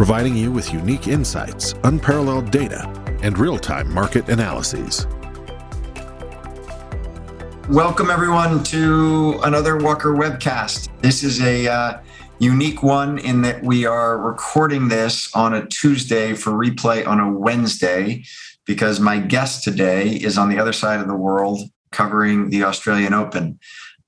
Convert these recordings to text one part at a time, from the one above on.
providing you with unique insights, unparalleled data, and real time market analyses. Welcome, everyone, to another Walker webcast. This is a uh, unique one in that we are recording this on a Tuesday for replay on a Wednesday because my guest today is on the other side of the world covering the Australian Open.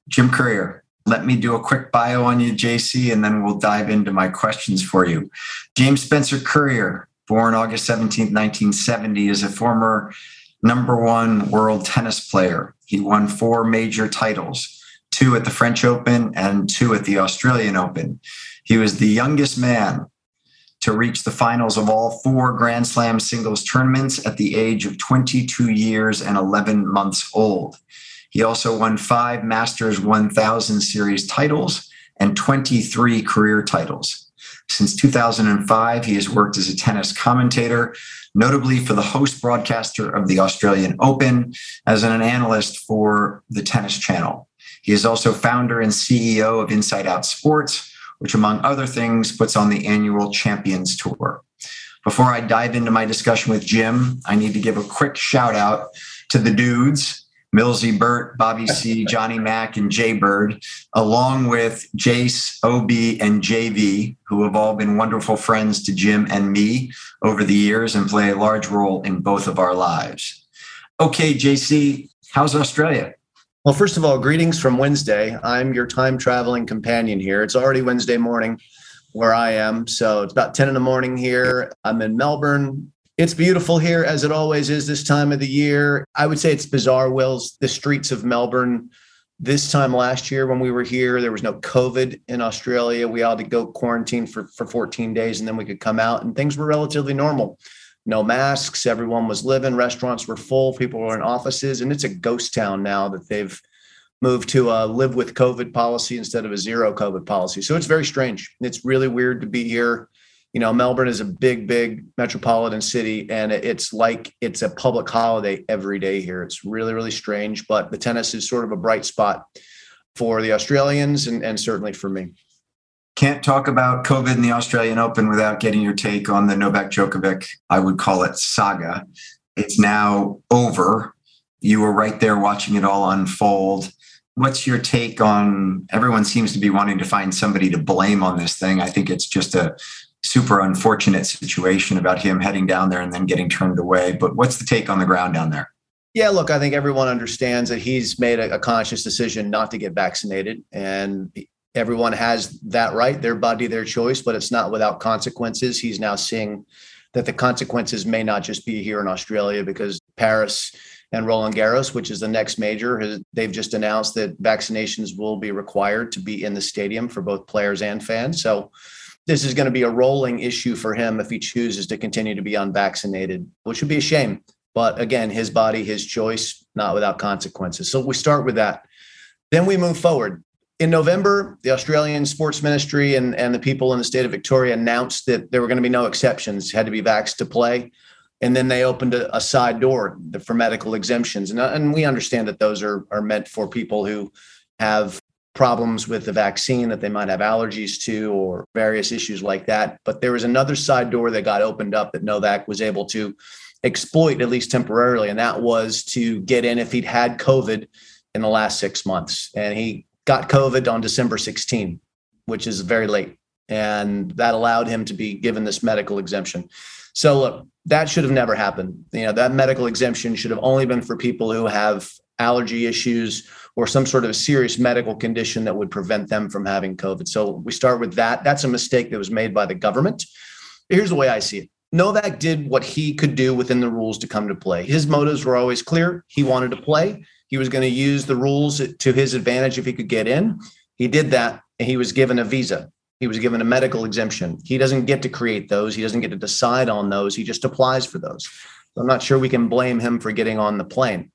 Jim Courier, let me do a quick bio on you, JC, and then we'll dive into my questions for you. James Spencer Courier, born August 17, 1970, is a former number one world tennis player. He won four major titles two at the French Open and two at the Australian Open. He was the youngest man to reach the finals of all four Grand Slam singles tournaments at the age of 22 years and 11 months old. He also won five Masters 1000 Series titles and 23 career titles. Since 2005, he has worked as a tennis commentator, notably for the host broadcaster of the Australian Open, as an analyst for the Tennis Channel. He is also founder and CEO of Inside Out Sports, which, among other things, puts on the annual Champions Tour. Before I dive into my discussion with Jim, I need to give a quick shout out to the dudes Millsy Burt, Bobby C, Johnny Mack, and Jay Bird, along with Jace, OB, and JV, who have all been wonderful friends to Jim and me over the years and play a large role in both of our lives. Okay, JC, how's Australia? Well, first of all, greetings from Wednesday. I'm your time traveling companion here. It's already Wednesday morning where I am. So it's about 10 in the morning here. I'm in Melbourne. It's beautiful here, as it always is this time of the year. I would say it's bizarre, Wills. The streets of Melbourne this time last year when we were here, there was no COVID in Australia. We all had to go quarantine for, for 14 days and then we could come out, and things were relatively normal. No masks, everyone was living, restaurants were full, people were in offices, and it's a ghost town now that they've moved to a live with COVID policy instead of a zero COVID policy. So it's very strange. It's really weird to be here you know melbourne is a big big metropolitan city and it's like it's a public holiday every day here. It's really really strange but the tennis is sort of a bright spot for the australians and, and certainly for me. Can't talk about covid and the australian open without getting your take on the novak djokovic i would call it saga. It's now over. You were right there watching it all unfold. What's your take on everyone seems to be wanting to find somebody to blame on this thing. I think it's just a super unfortunate situation about him heading down there and then getting turned away. But what's the take on the ground down there? Yeah, look, I think everyone understands that he's made a, a conscious decision not to get vaccinated. And everyone has that right, their body, their choice, but it's not without consequences. He's now seeing that the consequences may not just be here in Australia because Paris and Roland Garros, which is the next major, they've just announced that vaccinations will be required to be in the stadium for both players and fans. So this is going to be a rolling issue for him if he chooses to continue to be unvaccinated, which would be a shame. But again, his body, his choice, not without consequences. So we start with that. Then we move forward. In November, the Australian Sports Ministry and, and the people in the state of Victoria announced that there were going to be no exceptions, had to be vaxxed to play. And then they opened a, a side door for medical exemptions. And, and we understand that those are, are meant for people who have problems with the vaccine that they might have allergies to or various issues like that. But there was another side door that got opened up that Novak was able to exploit, at least temporarily. And that was to get in if he'd had COVID in the last six months. And he got COVID on December 16, which is very late. And that allowed him to be given this medical exemption. So look, that should have never happened. You know, that medical exemption should have only been for people who have allergy issues or some sort of a serious medical condition that would prevent them from having COVID. So we start with that. That's a mistake that was made by the government. Here's the way I see it. Novak did what he could do within the rules to come to play. His motives were always clear. He wanted to play. He was going to use the rules to his advantage if he could get in. He did that and he was given a visa. He was given a medical exemption. He doesn't get to create those. He doesn't get to decide on those. He just applies for those. So I'm not sure we can blame him for getting on the plane.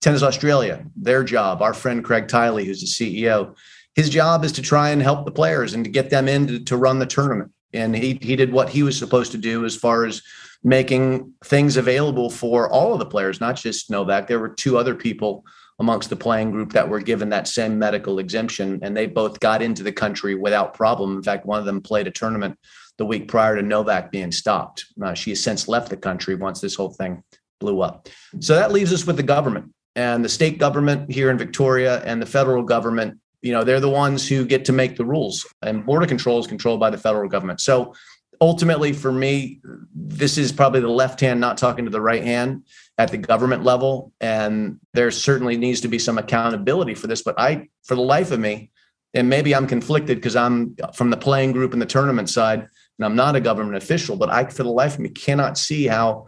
Tennis Australia, their job, our friend Craig Tiley, who's the CEO, his job is to try and help the players and to get them in to, to run the tournament. And he he did what he was supposed to do as far as making things available for all of the players, not just Novak. There were two other people amongst the playing group that were given that same medical exemption, and they both got into the country without problem. In fact, one of them played a tournament the week prior to Novak being stopped. Uh, she has since left the country once this whole thing blew up. So that leaves us with the government and the state government here in Victoria and the federal government. You know, they're the ones who get to make the rules, and border control is controlled by the federal government. So ultimately, for me, this is probably the left hand not talking to the right hand at the government level. And there certainly needs to be some accountability for this. But I, for the life of me, and maybe I'm conflicted because I'm from the playing group and the tournament side, and I'm not a government official, but I, for the life of me, cannot see how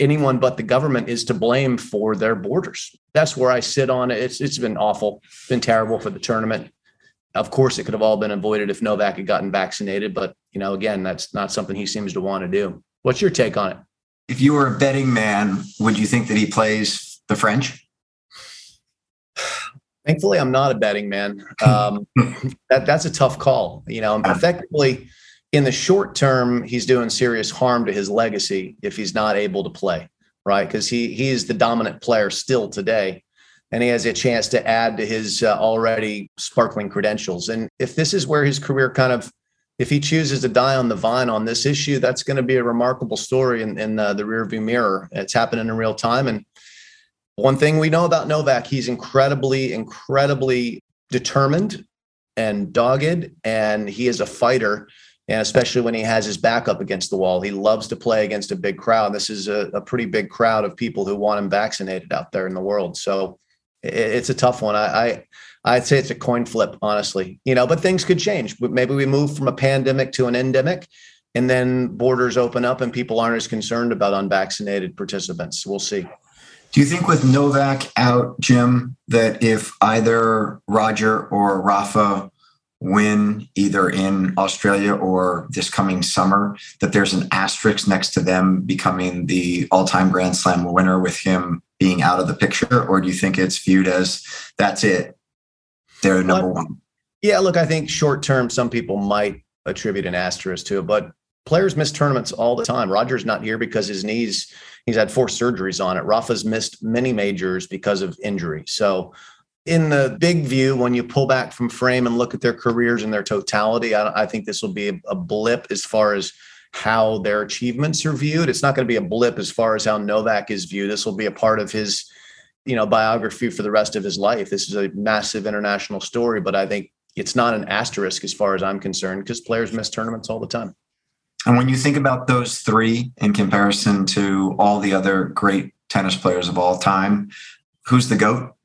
anyone but the government is to blame for their borders. That's where I sit on it. It's it's been awful, been terrible for the tournament. Of course, it could have all been avoided if Novak had gotten vaccinated, but you know, again, that's not something he seems to want to do. What's your take on it? If you were a betting man, would you think that he plays the French? Thankfully, I'm not a betting man. Um, that that's a tough call. You know, effectively, in the short term, he's doing serious harm to his legacy if he's not able to play, right? Because he he is the dominant player still today, and he has a chance to add to his uh, already sparkling credentials. And if this is where his career kind of if he chooses to die on the vine on this issue, that's going to be a remarkable story in, in uh, the rearview mirror. It's happening in real time. And one thing we know about Novak, he's incredibly, incredibly determined and dogged, and he is a fighter. And especially when he has his back up against the wall, he loves to play against a big crowd. This is a, a pretty big crowd of people who want him vaccinated out there in the world. So it, it's a tough one. I, I I'd say it's a coin flip, honestly. You know, but things could change. Maybe we move from a pandemic to an endemic, and then borders open up and people aren't as concerned about unvaccinated participants. We'll see. Do you think with Novak out, Jim, that if either Roger or Rafa win either in Australia or this coming summer, that there's an asterisk next to them becoming the all time Grand Slam winner with him being out of the picture? Or do you think it's viewed as that's it? They're number one. Yeah, look, I think short term, some people might attribute an asterisk to it, but players miss tournaments all the time. Roger's not here because his knees, he's had four surgeries on it. Rafa's missed many majors because of injury. So, in the big view, when you pull back from frame and look at their careers in their totality, I, I think this will be a, a blip as far as how their achievements are viewed. It's not going to be a blip as far as how Novak is viewed. This will be a part of his you know biography for the rest of his life. This is a massive international story, but I think it's not an asterisk as far as I'm concerned because players miss tournaments all the time. And when you think about those three in comparison to all the other great tennis players of all time, who's the GOAT?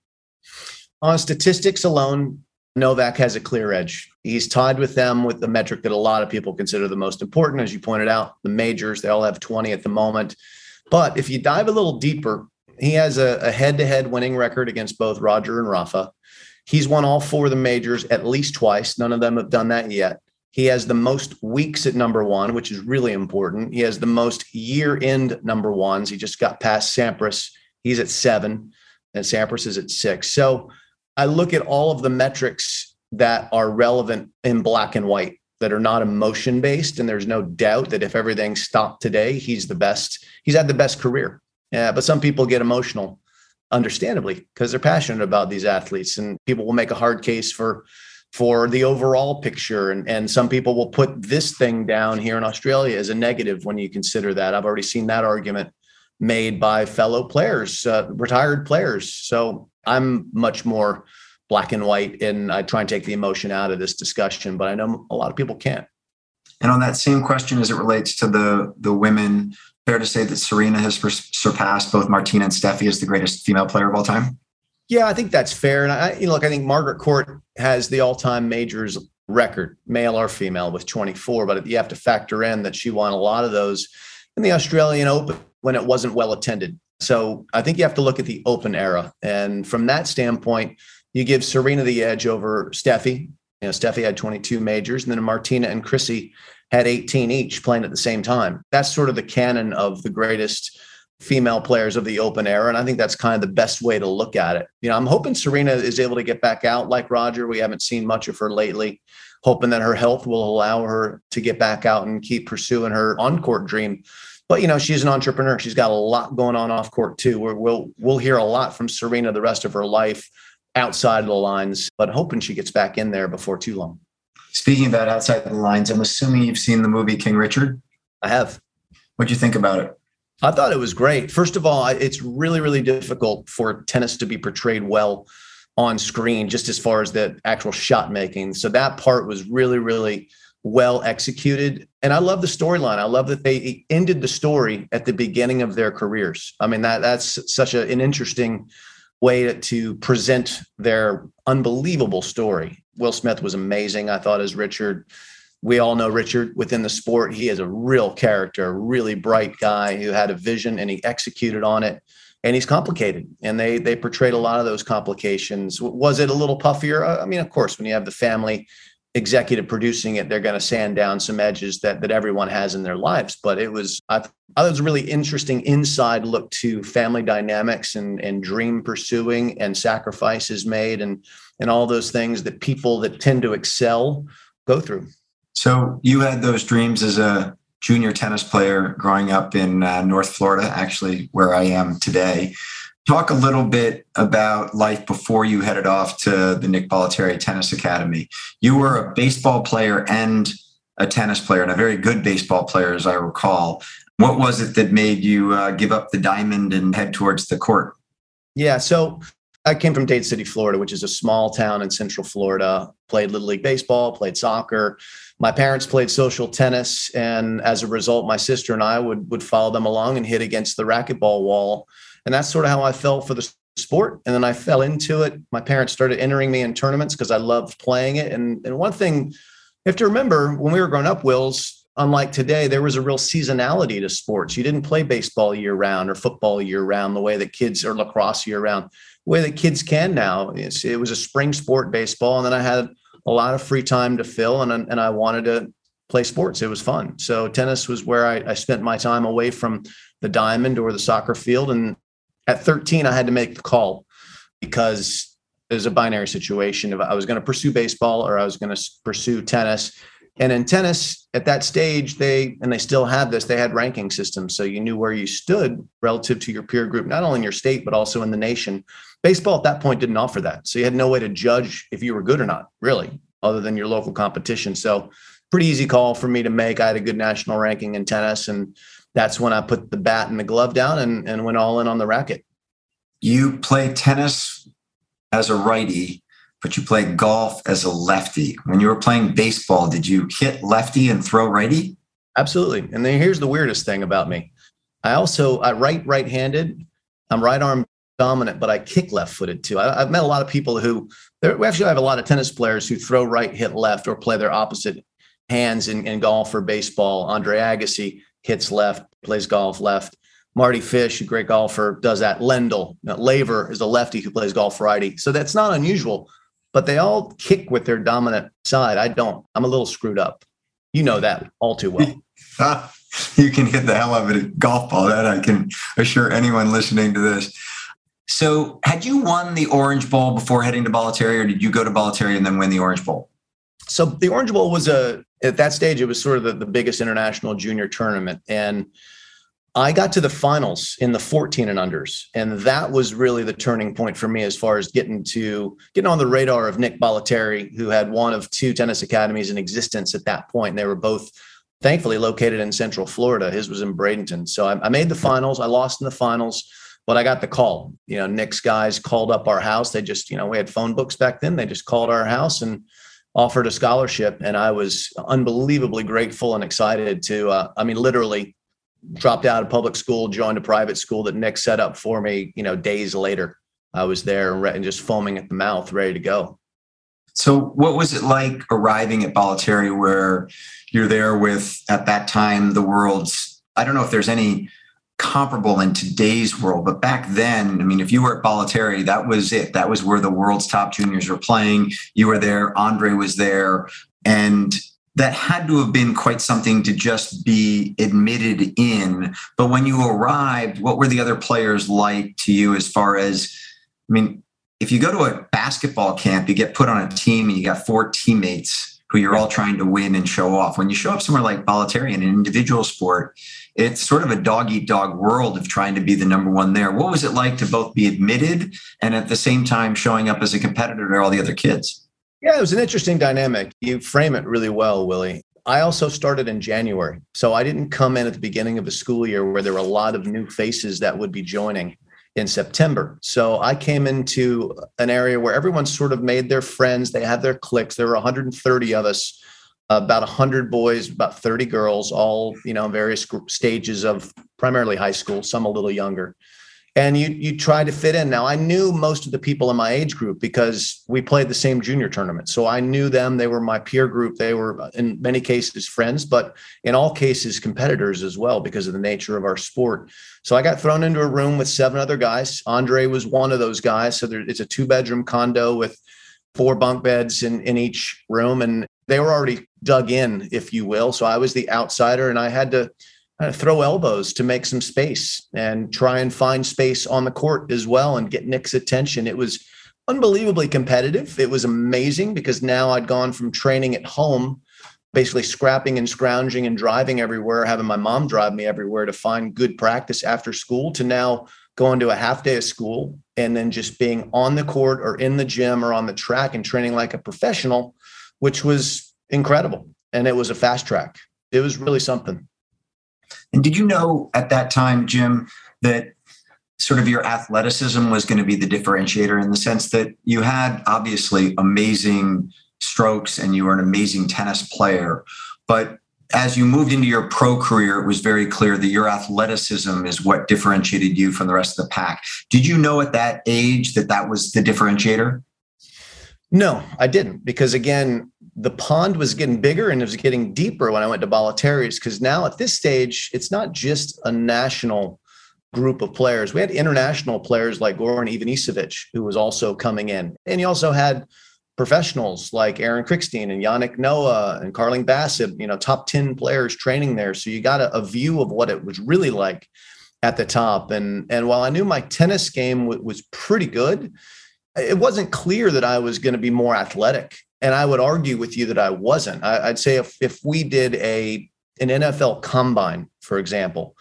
On statistics alone, Novak has a clear edge. He's tied with them with the metric that a lot of people consider the most important. As you pointed out, the majors, they all have 20 at the moment. But if you dive a little deeper, he has a, head-to-head winning record against both Roger and Rafa. He's won all four of the majors at least twice. None of them have done that yet. He has the most weeks at number one, which is really important. He has the most year-end number ones. He just got past Sampras. He's at seven, and Sampras is at six. So I look at all of the metrics that are relevant in black and white that are not emotion based. And there's no doubt that if everything stopped today, he's the best. He's had the best career. Yeah, but some people get emotional, understandably, because they're passionate about these athletes, and people will make a hard case for for the overall picture. And, and some people will put this thing down here in Australia as a negative when you consider that. I've already seen that argument made by fellow players, uh, retired players. So I'm much more black and white, and I try and take the emotion out of this discussion. But I know a lot of people can't. And on that same question, as it relates to the the women fair to say that Serena has surpassed both Martina and Steffi as the greatest female player of all time? Yeah, I think that's fair. And I, you know, look, I think Margaret Court has the all-time majors record, male or female, with 24. But you have to factor in that she won a lot of those in the Australian Open when it wasn't well attended. So I think you have to look at the Open era, and from that standpoint, you give Serena the edge over Steffi. You know, Steffi had 22 majors, and then Martina and Chrissy had 18 each playing at the same time. That's sort of the canon of the greatest female players of the open era. And I think that's kind of the best way to look at it. You know, I'm hoping Serena is able to get back out like Roger. We haven't seen much of her lately. Hoping that her health will allow her to get back out and keep pursuing her on court dream. But you know, she's an entrepreneur. She's got a lot going on off court too. Where we'll we'll hear a lot from Serena the rest of her life outside of the lines, but hoping she gets back in there before too long. Speaking about outside the lines, I'm assuming you've seen the movie King Richard. I have. What'd you think about it? I thought it was great. First of all, it's really, really difficult for tennis to be portrayed well on screen, just as far as the actual shot making. So that part was really, really well executed. And I love the storyline. I love that they ended the story at the beginning of their careers. I mean, that that's such a, an interesting way to present their unbelievable story. Will Smith was amazing, I thought, as Richard. We all know Richard within the sport. He is a real character, a really bright guy who had a vision and he executed on it. And he's complicated, and they they portrayed a lot of those complications. Was it a little puffier? I mean, of course, when you have the family executive producing it, they're going to sand down some edges that that everyone has in their lives. But it was I it was a really interesting inside look to family dynamics and and dream pursuing and sacrifices made and and all those things that people that tend to excel go through. So you had those dreams as a junior tennis player growing up in uh, North Florida, actually where I am today. Talk a little bit about life before you headed off to the Nick Bollettieri Tennis Academy. You were a baseball player and a tennis player, and a very good baseball player, as I recall. What was it that made you uh, give up the diamond and head towards the court? Yeah, so I came from Dade City, Florida, which is a small town in Central Florida. Played Little League Baseball, played soccer. My parents played social tennis, and as a result, my sister and I would would follow them along and hit against the racquetball wall and that's sort of how I fell for the sport. And then I fell into it. My parents started entering me in tournaments because I loved playing it. And, and one thing you have to remember when we were growing up, Wills, unlike today, there was a real seasonality to sports. You didn't play baseball year round or football year round the way that kids or lacrosse year round, the way that kids can now. It's, it was a spring sport baseball. And then I had a lot of free time to fill and, and I wanted to play sports. It was fun. So tennis was where I, I spent my time away from the diamond or the soccer field. And at 13, I had to make the call because it was a binary situation. If I was going to pursue baseball or I was going to pursue tennis. And in tennis, at that stage, they and they still have this. They had ranking systems, so you knew where you stood relative to your peer group, not only in your state but also in the nation. Baseball at that point didn't offer that, so you had no way to judge if you were good or not, really, other than your local competition. So, pretty easy call for me to make. I had a good national ranking in tennis, and that's when I put the bat and the glove down and, and went all in on the racket. You play tennis as a righty, but you play golf as a lefty. When you were playing baseball, did you hit lefty and throw righty? Absolutely. And then here's the weirdest thing about me. I also I write right-handed. I'm right arm dominant, but I kick left-footed too. I, have met a lot of people who we actually have a lot of tennis players who throw right, hit left, or play their opposite hands in, in golf or baseball. Andre Agassi hits left, plays golf left. Mardy Fish, a great golfer, does that. Lendl, Laver is a lefty who plays golf righty. So that's not unusual, but they all kick with their dominant side. I don't. I'm a little screwed up. You know that all too well. you can hit the hell out of at golf ball. That I can assure anyone listening to this. So, had you won the Orange Bowl before heading to Bollettieri, or did you go to Bollettieri and then win the Orange Bowl? So, the Orange Bowl was a at that stage, it was sort of the, the biggest international junior tournament. And I got to the finals in the 14 and unders. And that was really the turning point for me as far as getting to getting on the radar of Nick Bollettieri, who had one of two tennis academies in existence at that point. And they were both thankfully located in Central Florida. His was in Bradenton. So I, I made the finals. I lost in the finals, but I got the call. You know, Nick's guys called up our house. They just, you know, we had phone books back then. They just called our house and offered a scholarship, and I was unbelievably grateful and excited to. Uh, I mean, literally dropped out of public school, joined a private school that Nick set up for me. You know, days later, I was there and just foaming at the mouth, ready to go. So, what was it like arriving at Bollettieri, where you're there with at that time the world's? I don't know if there's any comparable in today's world. But back then, I mean, if you were at Bollettieri, that was it. That was where the world's top juniors were playing. You were there. Andre was there. And that had to have been quite something to just be admitted in. But when you arrived, what were the other players like to you as far as, I mean, if you go to a basketball camp, you get put on a team and you got four teammates who you're all trying to win and show off. When you show up somewhere like Bollettieri in an individual sport, it's sort of a dog eat dog world of trying to be the number one there. What was it like to both be admitted and at the same time showing up as a competitor to all the other kids? Yeah, it was an interesting dynamic. You frame it really well, Willie. I also started in January. So I didn't come in at the beginning of a school year where there were a lot of new faces that would be joining in September. So I came into an area where everyone sort of made their friends. They had their cliques. There were 130 of us, about 100 boys, about 30 girls, all you know, various stages of primarily high school, some a little younger and you you try to fit in. Now I knew most of the people in my age group because we played the same junior tournament. So I knew them. They were my peer group. They were uh, in many cases friends, but in all cases competitors as well because of the nature of our sport. So I got thrown into a room with seven other guys. Andre was one of those guys. So there, it's a two bedroom condo with four bunk beds in in each room, and they were already dug in, if you will. So I was the outsider, and I had to uh, throw elbows to make some space and try and find space on the court as well and get Nick's attention. It was unbelievably competitive. It was amazing because now I'd gone from training at home, basically scrapping and scrounging and driving everywhere, having my mom drive me everywhere to find good practice after school, to now going to a half day of school and then just being on the court or in the gym or on the track and training like a professional, which was incredible. And it was a fast track. It was really something. And did you know at that time, Jim, that sort of your athleticism was going to be the differentiator in the sense that you had obviously amazing strokes and you were an amazing tennis player, but as you moved into your pro career, it was very clear that your athleticism is what differentiated you from the rest of the pack. Did you know at that age that that was the differentiator? No, I didn't, because again, the pond was getting bigger and it was getting deeper when I went to Bollettieri's because now at this stage, it's not just a national group of players. We had international players like Goran Ivanisevic, who was also coming in. And you also had professionals like Aaron Krickstein and Yannick Noah and Carling Bassett, you know, top 10 players training there. So you got a, a view of what it was really like at the top. And, and while I knew my tennis game w- was pretty good, it wasn't clear that I was going to be more athletic and I would argue with you that I wasn't. I, would say if if we did a an NFL combine, for example,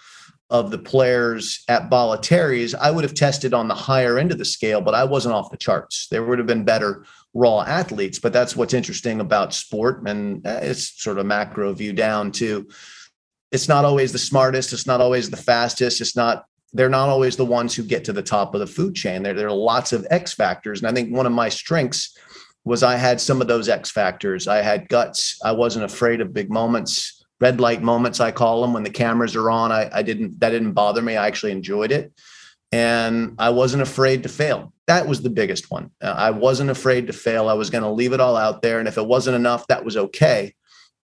of the players at Bollettieri's, I would have tested on the higher end of the scale, but I wasn't off the charts. There would have been better raw athletes, but that's what's interesting about sport, and uh, it's sort of macro view down to. It's not always the smartest. It's not always the fastest. It's not. They're not always the ones who get to the top of the food chain. There, there are lots of X factors, and I think one of my strengths was I had some of those X factors. I had guts. I wasn't afraid of big moments, red light moments. I call them when the cameras are on. I, I didn't. That didn't bother me. I actually enjoyed it, and I wasn't afraid to fail. That was the biggest one. Uh, I wasn't afraid to fail. I was going to leave it all out there, and if it wasn't enough, that was okay.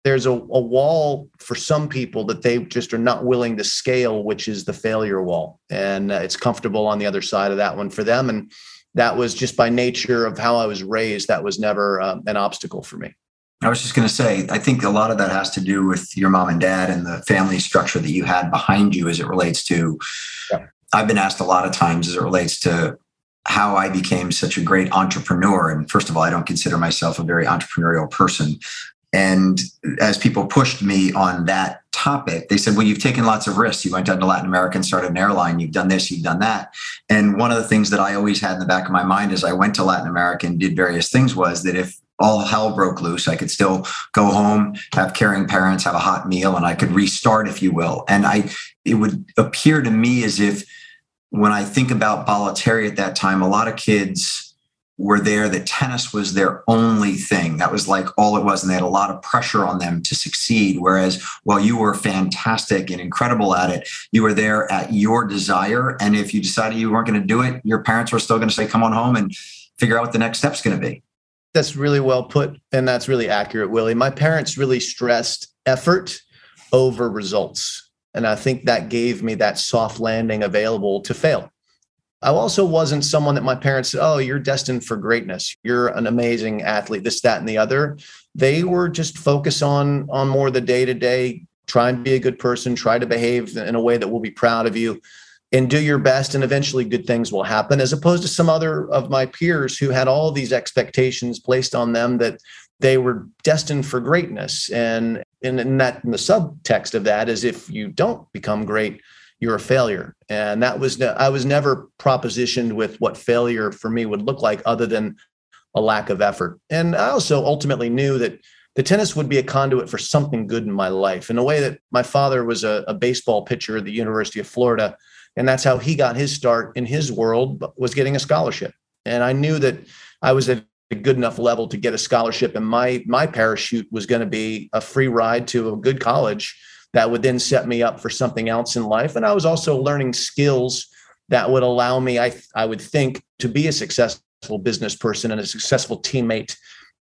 There's a, a wall for some people that they just are not willing to scale, which is the failure wall, and uh, it's comfortable on the other side of that one for them. And that was just by nature of how I was raised, that was never uh, an obstacle for me. I was just going to say, I think a lot of that has to do with your mom and dad and the family structure that you had behind you as it relates to. Yeah. I've been asked a lot of times as it relates to how I became such a great entrepreneur. And first of all, I don't consider myself a very entrepreneurial person. And as people pushed me on that topic, they said, Well, you've taken lots of risks. You went down to Latin America and started an airline. You've done this, you've done that. And one of the things that I always had in the back of my mind as I went to Latin America and did various things was that if all hell broke loose, I could still go home, have caring parents, have a hot meal, and I could restart, if you will. And I, it would appear to me as if when I think about Bollettieri at that time, a lot of kids were there that tennis was their only thing. That was like all it was. And they had a lot of pressure on them to succeed. Whereas while you were fantastic and incredible at it, you were there at your desire. And if you decided you weren't going to do it, your parents were still going to say, come on home and figure out what the next step's going to be. That's really well put. And that's really accurate, Willie. My parents really stressed effort over results. And I think that gave me that soft landing available to fail. I also wasn't someone that my parents said, Oh, you're destined for greatness. You're an amazing athlete, this, that, and the other. They were just focused on on more the day to day, try and be a good person, try to behave in a way that will be proud of you and do your best and eventually good things will happen as opposed to some other of my peers who had all these expectations placed on them that they were destined for greatness and and in that in the subtext of that is if you don't become great you're a failure. And that was i was never propositioned with what failure for me would look like other than a lack of effort. And i also ultimately knew that the tennis would be a conduit for something good in my life in a way that my father was a, a baseball pitcher at the university of florida and that's how he got his start in his world was getting a scholarship. And i knew that i was at a good enough level to get a scholarship and my my parachute was going to be a free ride to a good college that would then set me up for something else in life. And i was also learning skills that would allow me i i would think to be a successful business person and a successful teammate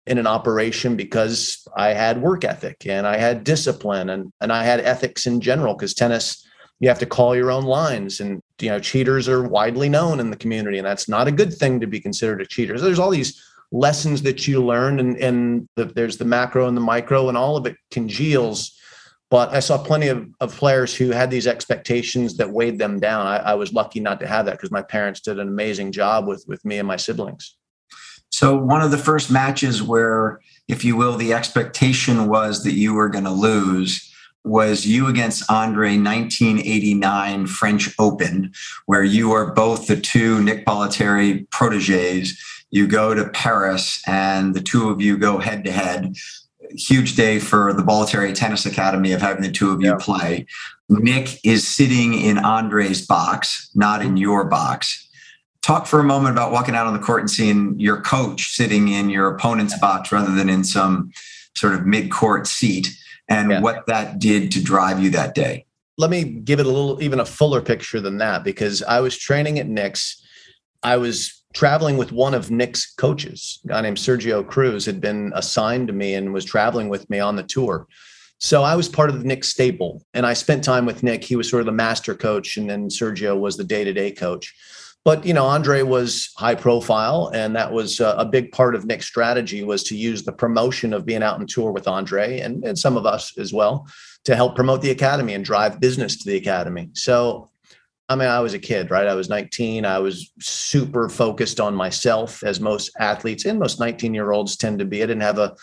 in an operation because i had work ethic and i had discipline and and i had ethics in general because tennis you have to call your own lines and you know cheaters are widely known in the community and that's not a good thing to be considered a cheater. So there's all these lessons that you learn and and the, there's the macro and the micro and all of it congeals but i saw plenty of, of players who had these expectations that weighed them down i, I was lucky not to have that because my parents did an amazing job with with me and my siblings so one of the first matches where if you will the expectation was that you were going to lose was you against Andre 1989 French Open, where you are both the two Nick Bollettieri proteges. You go to Paris and the two of you go head to head. Huge day for the Bollettieri Tennis Academy of having the two of you yeah. play. Nick is sitting in Andre's box, not in mm-hmm. your box. Talk for a moment about walking out on the court and seeing your coach sitting in your opponent's box rather than in some sort of mid court seat and yeah. what that did to drive you that day. Let me give it a little, even a fuller picture than that, because I was training at Nick's. I was traveling with one of Nick's coaches, a guy named Sergio Cruz, had been assigned to me and was traveling with me on the tour. So I was part of the Nick stable and I spent time with Nick. He was sort of the master coach, and then Sergio was the day to day coach. But you know, Andre was high profile, and that was a, a big part of Nick's strategy was to use the promotion of being out on tour with Andre and, and some of us as well to help promote the academy and drive business to the academy. So I mean, I was a kid, right? I was 19. I was super focused on myself, as most athletes and most 19 year olds tend to be. I didn't have a,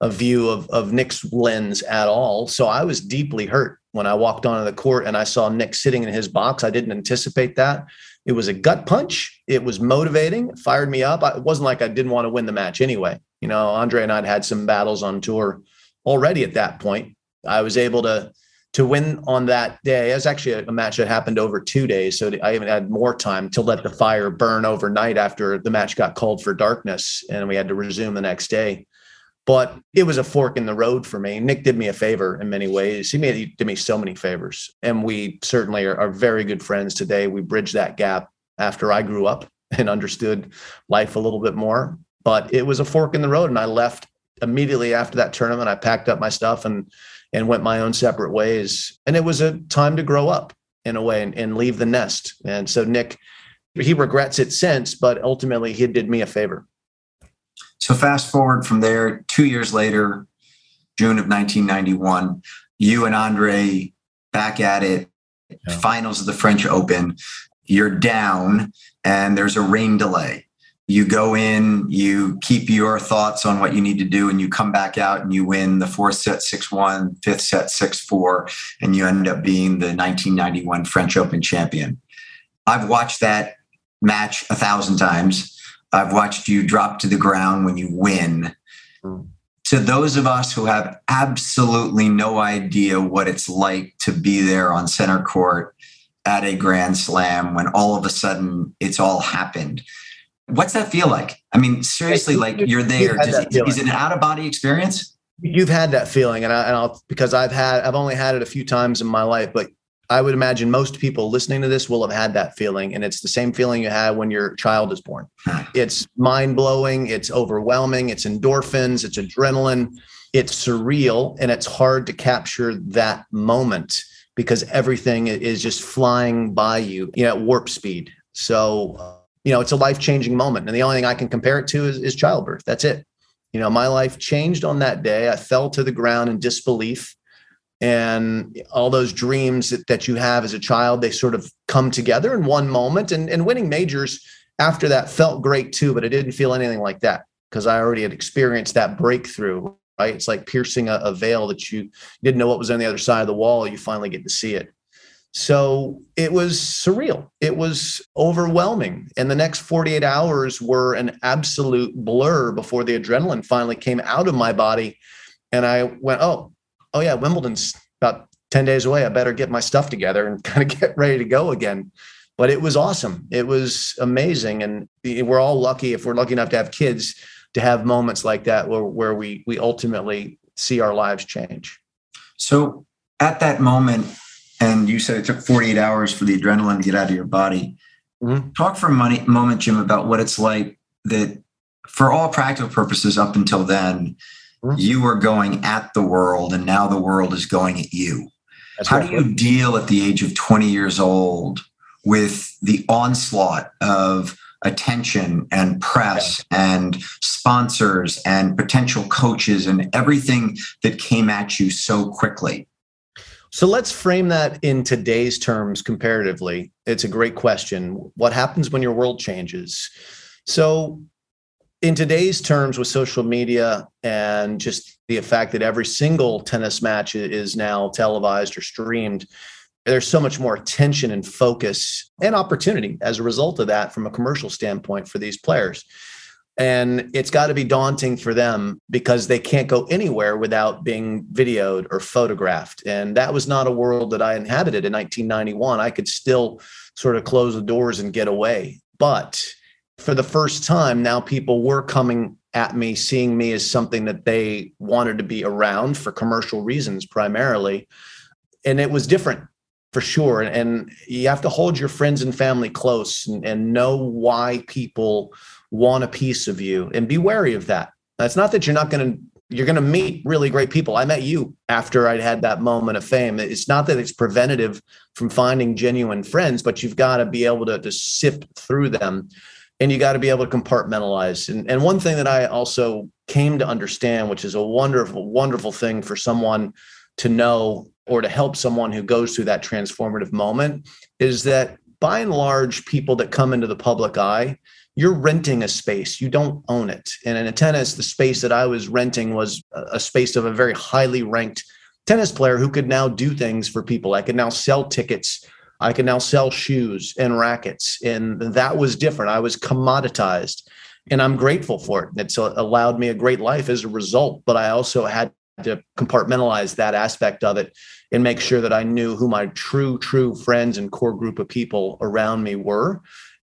a view of, of Nick's lens at all. So I was deeply hurt when I walked onto the court and I saw Nick sitting in his box. I didn't anticipate that. It was a gut punch. It was motivating, it fired me up. It wasn't like I didn't want to win the match anyway. You know, Andre and I'd had some battles on tour already at that point. I was able to to win on that day. It was actually a, match that happened over two days, so I even had more time to let the fire burn overnight after the match got called for darkness, and we had to resume the next day. But it was a fork in the road for me. Nick did me a favor in many ways. He made he did me so many favors. And we certainly are, are very good friends today. We bridged that gap after I grew up and understood life a little bit more. But it was a fork in the road. And I left immediately after that tournament. I packed up my stuff and and went my own separate ways. And it was a time to grow up in a way and, and leave the nest. And so Nick, he regrets it since, but ultimately he did me a favor. So fast forward from there, two years later, June of 1991, you and Andre back at it, yeah. finals of the French Open. You're down, and there's a rain delay. You go in, you keep your thoughts on what you need to do, and you come back out and you win the fourth set 6 1, fifth set 6 4, and you end up being the 1991 French Open champion. I've watched that match a thousand times. I've watched you drop to the ground when you win. Mm. To those of us who have absolutely no idea what it's like to be there on center court at a grand slam when all of a sudden it's all happened. What's that feel like? I mean, seriously, like you're there. Is it an out of body experience? You've had that feeling, and, I, and I'll because I've had I've only had it a few times in my life, but I would imagine most people listening to this will have had that feeling. And it's the same feeling you had when your child is born. It's mind blowing, it's overwhelming, it's endorphins, it's adrenaline, it's surreal, and it's hard to capture that moment because everything is just flying by you, you know, at warp speed. So, you know, it's a life changing moment. And the only thing I can compare it to is, is childbirth. That's it. You know, my life changed on that day. I fell to the ground in disbelief. And all those dreams that, that you have as a child, they sort of come together in one moment. And, and winning majors after that felt great too, but it didn't feel anything like that because I already had experienced that breakthrough. Right. It's like piercing a, a veil that you didn't know what was on the other side of the wall. You finally get to see it. So it was surreal. It was overwhelming. And the next 48 hours were an absolute blur before the adrenaline finally came out of my body. And I went, oh, oh yeah, Wimbledon's about 10 days away. I better get my stuff together and kind of get ready to go again. But it was awesome. It was amazing. And we're all lucky if we're lucky enough to have kids to have moments like that where, where we we ultimately see our lives change. So at that moment, and you said it took 48 hours for the adrenaline to get out of your body. Mm-hmm. Talk for a money, moment, Jim, about what it's like that for all practical purposes up until then, mm-hmm. you were going at the world and now the world is going at you. That's How do you deal at the age of 20 years old with the onslaught of attention and press yeah. and sponsors and potential coaches and everything that came at you so quickly? So let's frame that in today's terms comparatively. It's a great question. What happens when your world changes? So, in today's terms, with social media and just the fact that every single tennis match is now televised or streamed, there's so much more attention and focus and opportunity as a result of that from a commercial standpoint for these players. And it's got to be daunting for them because they can't go anywhere without being videoed or photographed. And that was not a world that I inhabited in 1991. I could still sort of close the doors and get away. But for the first time, now people were coming at me, seeing me as something that they wanted to be around for commercial reasons primarily. And it was different for sure. And, you have to hold your friends and family close and, and know why people want a piece of you and be wary of that. That's not that you're not going to you're going to meet really great people. I met you after I'd had that moment of fame. It's not that it's preventative from finding genuine friends, but you've got to be able to, to sift through them and you got to be able to compartmentalize. And, and one thing that I also came to understand, which is a wonderful, wonderful thing for someone to know or to help someone who goes through that transformative moment, is that by and large, people that come into the public eye, you're renting a space. You don't own it. And in a tennis the space that i was renting was a space of a very highly ranked tennis player who could now do things for people. I could now sell tickets. I could now sell shoes and rackets. And that was different. I was commoditized and i'm grateful for it. It's allowed me a great life as a result but i also had to compartmentalize that aspect of it and make sure that i knew who my true true friends and core group of people around me were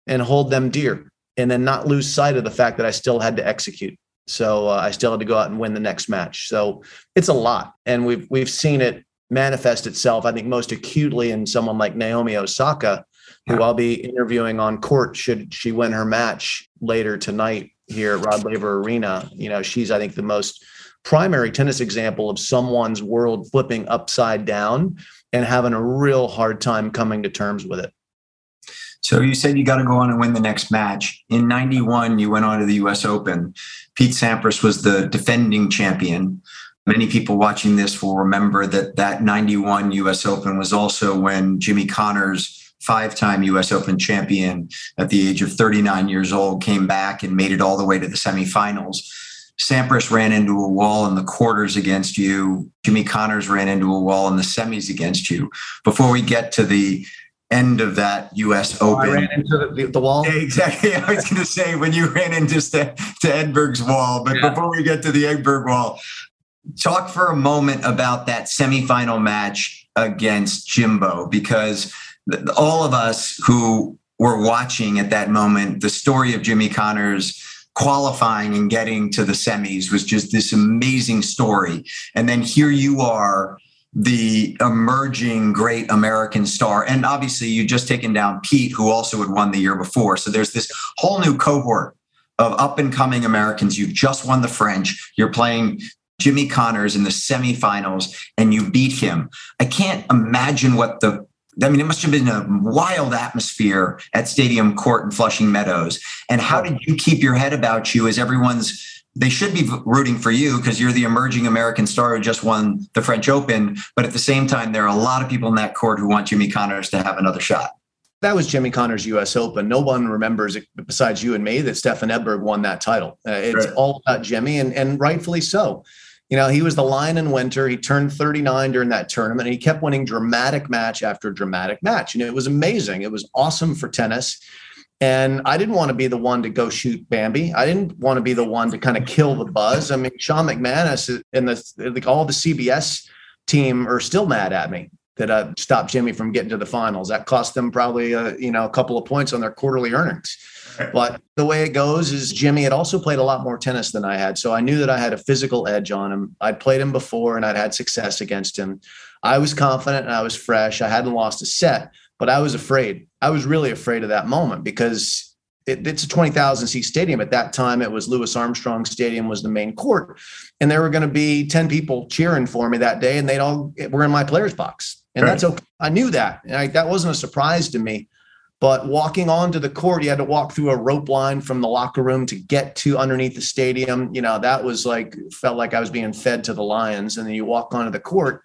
and hold them dear and then not lose sight of the fact that I still had to execute. So uh, I still had to go out and win the next match. So it's a lot, and we've we've seen it manifest itself. I think most acutely in someone like Naomi Osaka, who yeah. I'll be interviewing on court should she win her match later tonight here at Rod Laver Arena. You know, she's I think the most primary tennis example of someone's world flipping upside down and having a real hard time coming to terms with it. So you said you got to go on and win the next match. In 91, you went on to the US Open. Pete Sampras was the defending champion. Many people watching this will remember that that 91 US Open was also when Jimmy Connors, five time US Open champion at the age of 39 years old, came back and made it all the way to the semifinals. Sampras ran into a wall in the quarters against you. Jimmy Connors ran into a wall in the semis against you. Before we get to the end of that U.S. Oh, Open. I ran into the, the wall. Exactly. I was going to say when you ran into to Edberg's wall, but yeah. before we get to the Edberg wall, talk for a moment about that semifinal match against Jimbo because all of us who were watching at that moment the story of Jimmy Connors qualifying and getting to the semis was just this amazing story and then here you are the emerging great American star. And obviously, you just taken down Pete, who also had won the year before. So there's this whole new cohort of up and coming Americans. You've just won the French. You're playing Jimmy Connors in the semifinals and you beat him. I can't imagine what the I mean, it must have been a wild atmosphere at Stadium Court in Flushing Meadows. And how did you keep your head about you as everyone's they should be rooting for you because you're the emerging American star who just won the French Open. But at the same time, there are a lot of people in that court who want Jimmy Connors to have another shot. That was Jimmy Connors' U.S. Open. No one remembers, it besides you and me, that Stefan Edberg won that title. Uh, it's right. all about Jimmy, and, and rightfully so. You know, he was the lion in winter. He turned 39 during that tournament, and he kept winning dramatic match after dramatic match. And it was amazing. It was awesome for tennis. And I didn't want to be the one to go shoot Bambi. I didn't want to be the one to kind of kill the buzz. I mean, Sean McManus and the like all the CBS team are still mad at me that I stopped Jimmy from getting to the finals. That cost them probably a, uh, you know a couple of points on their quarterly earnings. But the way it goes is Jimmy had also played a lot more tennis than I had, so I knew that I had a physical edge on him. I'd played him before and I'd had success against him. I was confident and I was fresh. I hadn't lost a set, but I was afraid. I was really afraid of that moment because it, it's a 20,000 seat stadium. At that time, it was Louis Armstrong Stadium was the main court. And there were going to be 10 people cheering for me that day. And they'd all were in my player's box. And right. that's okay. I knew that. And I, that wasn't a surprise to me. But walking onto the court, you had to walk through a rope line from the locker room to get to underneath the stadium. You know, that was like, felt like I was being fed to the lions. And then you walk onto the court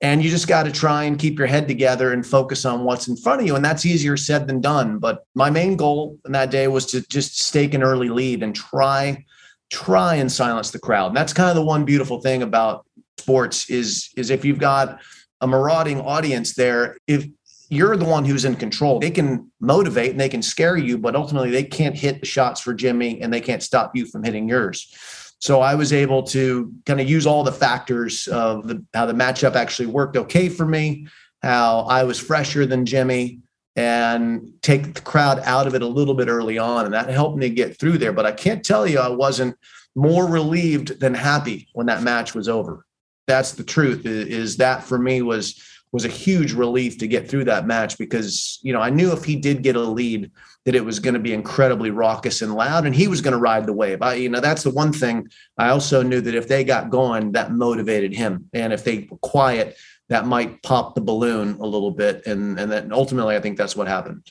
and you just got to try and keep your head together and focus on what's in front of you. And that's easier said than done. But my main goal in that day was to just stake an early lead and try, try and silence the crowd. And that's kind of the one beautiful thing about sports is, is if you've got a marauding audience there, if you're the one who's in control, they can motivate and they can scare you, but ultimately they can't hit the shots for Jimmy and they can't stop you from hitting yours. So I was able to kind of use all the factors of the, how the matchup actually worked okay for me, how I was fresher than Jimmy, and take the crowd out of it a little bit early on. And that helped me get through there. But I can't tell you I wasn't more relieved than happy when that match was over. That's the truth, is that for me was was a huge relief to get through that match because you know I knew if he did get a lead that it was going to be incredibly raucous and loud and he was going to ride the wave. I, you know that's the one thing I also knew that if they got going that motivated him and if they were quiet that might pop the balloon a little bit and and then ultimately I think that's what happened.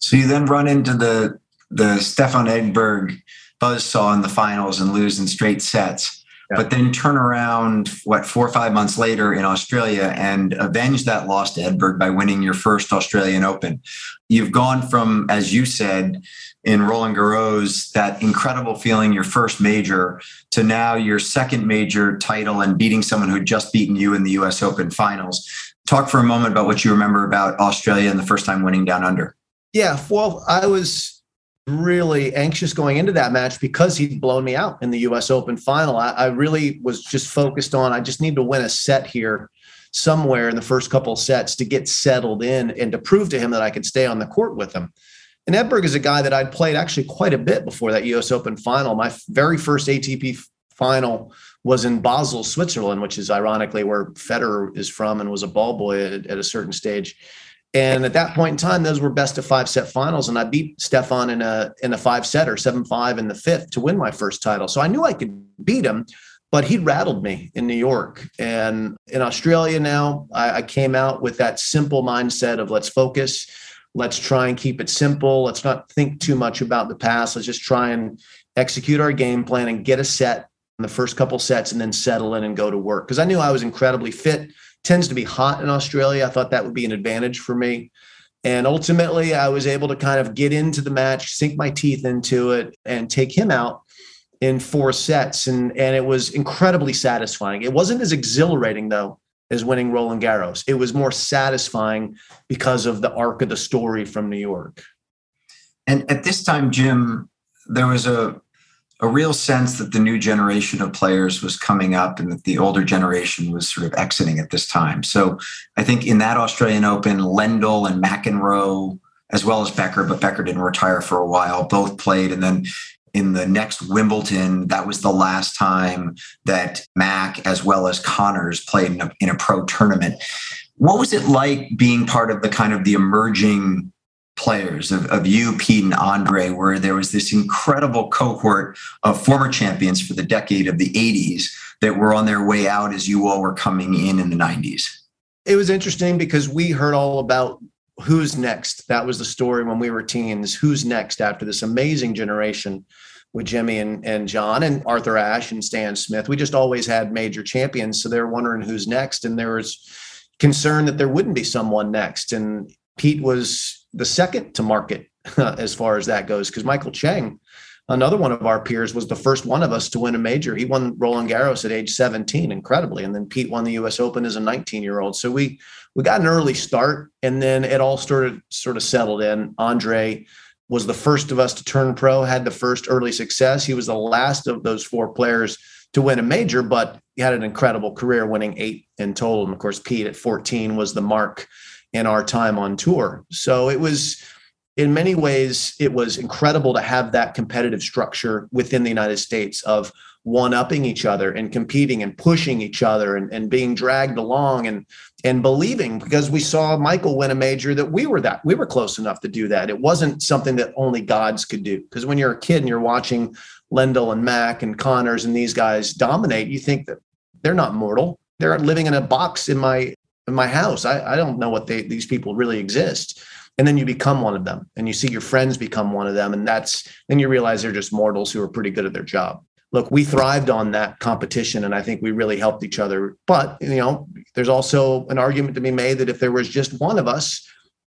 So you then run into the the Stefan Edberg buzzsaw in the finals and lose in straight sets but then turn around what four or five months later in Australia and avenge that loss to Edberg by winning your first Australian Open. You've gone from, as you said, in Roland Garros, that incredible feeling, your first major, to now your second major title and beating someone who had just beaten you in the US Open finals. Talk for a moment about what you remember about Australia and the first time winning down under. Yeah, well, I was really anxious going into that match because he'd blown me out in the US Open final. I, I, really was just focused on I just need to win a set here somewhere in the first couple sets to get settled in and to prove to him that I could stay on the court with him. And Edberg is a guy that I'd played actually quite a bit before that US Open final. My very first ATP final was in Basel, Switzerland, which is ironically where Federer is from and was a ball boy at, at a certain stage. And at that point in time, those were best of five set finals, and I beat Stefan in a in a five setter, seven five in the fifth to win my first title. So I knew I could beat him, but he rattled me in New York and in Australia. Now I, I came out with that simple mindset of let's focus, let's try and keep it simple, let's not think too much about the past, let's just try and execute our game plan and get a set in the first couple sets, and then settle in and go to work because I knew I was incredibly fit tends to be hot in Australia. I thought that would be an advantage for me. And ultimately, I was able to kind of get into the match, sink my teeth into it, and take him out in four sets. And, and it was incredibly satisfying. It wasn't as exhilarating, though, as winning Roland Garros. It was more satisfying because of the arc of the story from New York. And at this time, Jim, there was a a real sense that the new generation of players was coming up and that the older generation was sort of exiting at this time. So I think in that Australian Open, Lendl and McEnroe, as well as Becker, but Becker didn't retire for a while, both played. And then in the next Wimbledon, that was the last time that Mac as well as Connors played in a, in a pro tournament. What was it like being part of the kind of the emerging players of, of you, Pete, and Andre, where there was this incredible cohort of former champions for the decade of the 80s that were on their way out as you all were coming in in the 90s? It was interesting because we heard all about who's next. That was the story when we were teens. Who's next after this amazing generation with Jimmy and, and John and Arthur Ashe and Stan Smith? We just always had major champions. So they were wondering who's next. And there was concern that there wouldn't be someone next. And Pete was the second to market as far as that goes because Michael Chang another one of our peers was the first one of us to win a major. He won Roland Garros at age 17, incredibly, and then Pete won the U.S. Open as a 19 year old. So we we got an early start, and then it all started sort of settled in. Andre was the first of us to turn pro, had the first early success. He was the last of those four players to win a major, but he had an incredible career, winning eight in total. And of course, Pete at 14 was the mark in our time on tour. So it was in many ways, it was incredible to have that competitive structure within the United States of one upping each other and competing and pushing each other and, and being dragged along and and believing because we saw Michael win a major that we were that we were close enough to do that. It wasn't something that only gods could do. Because when you're a kid and you're watching Lendl and Mac and Connors and these guys dominate, you think that they're not mortal. They're living in a box in my in my house. I, I don't know what they these people really exist. And then you become one of them and you see your friends become one of them and that's then you realize they're just mortals who are pretty good at their job. Look we thrived on that competition and i think we really helped each other. But you know there's also an argument to be made that if there was just one of us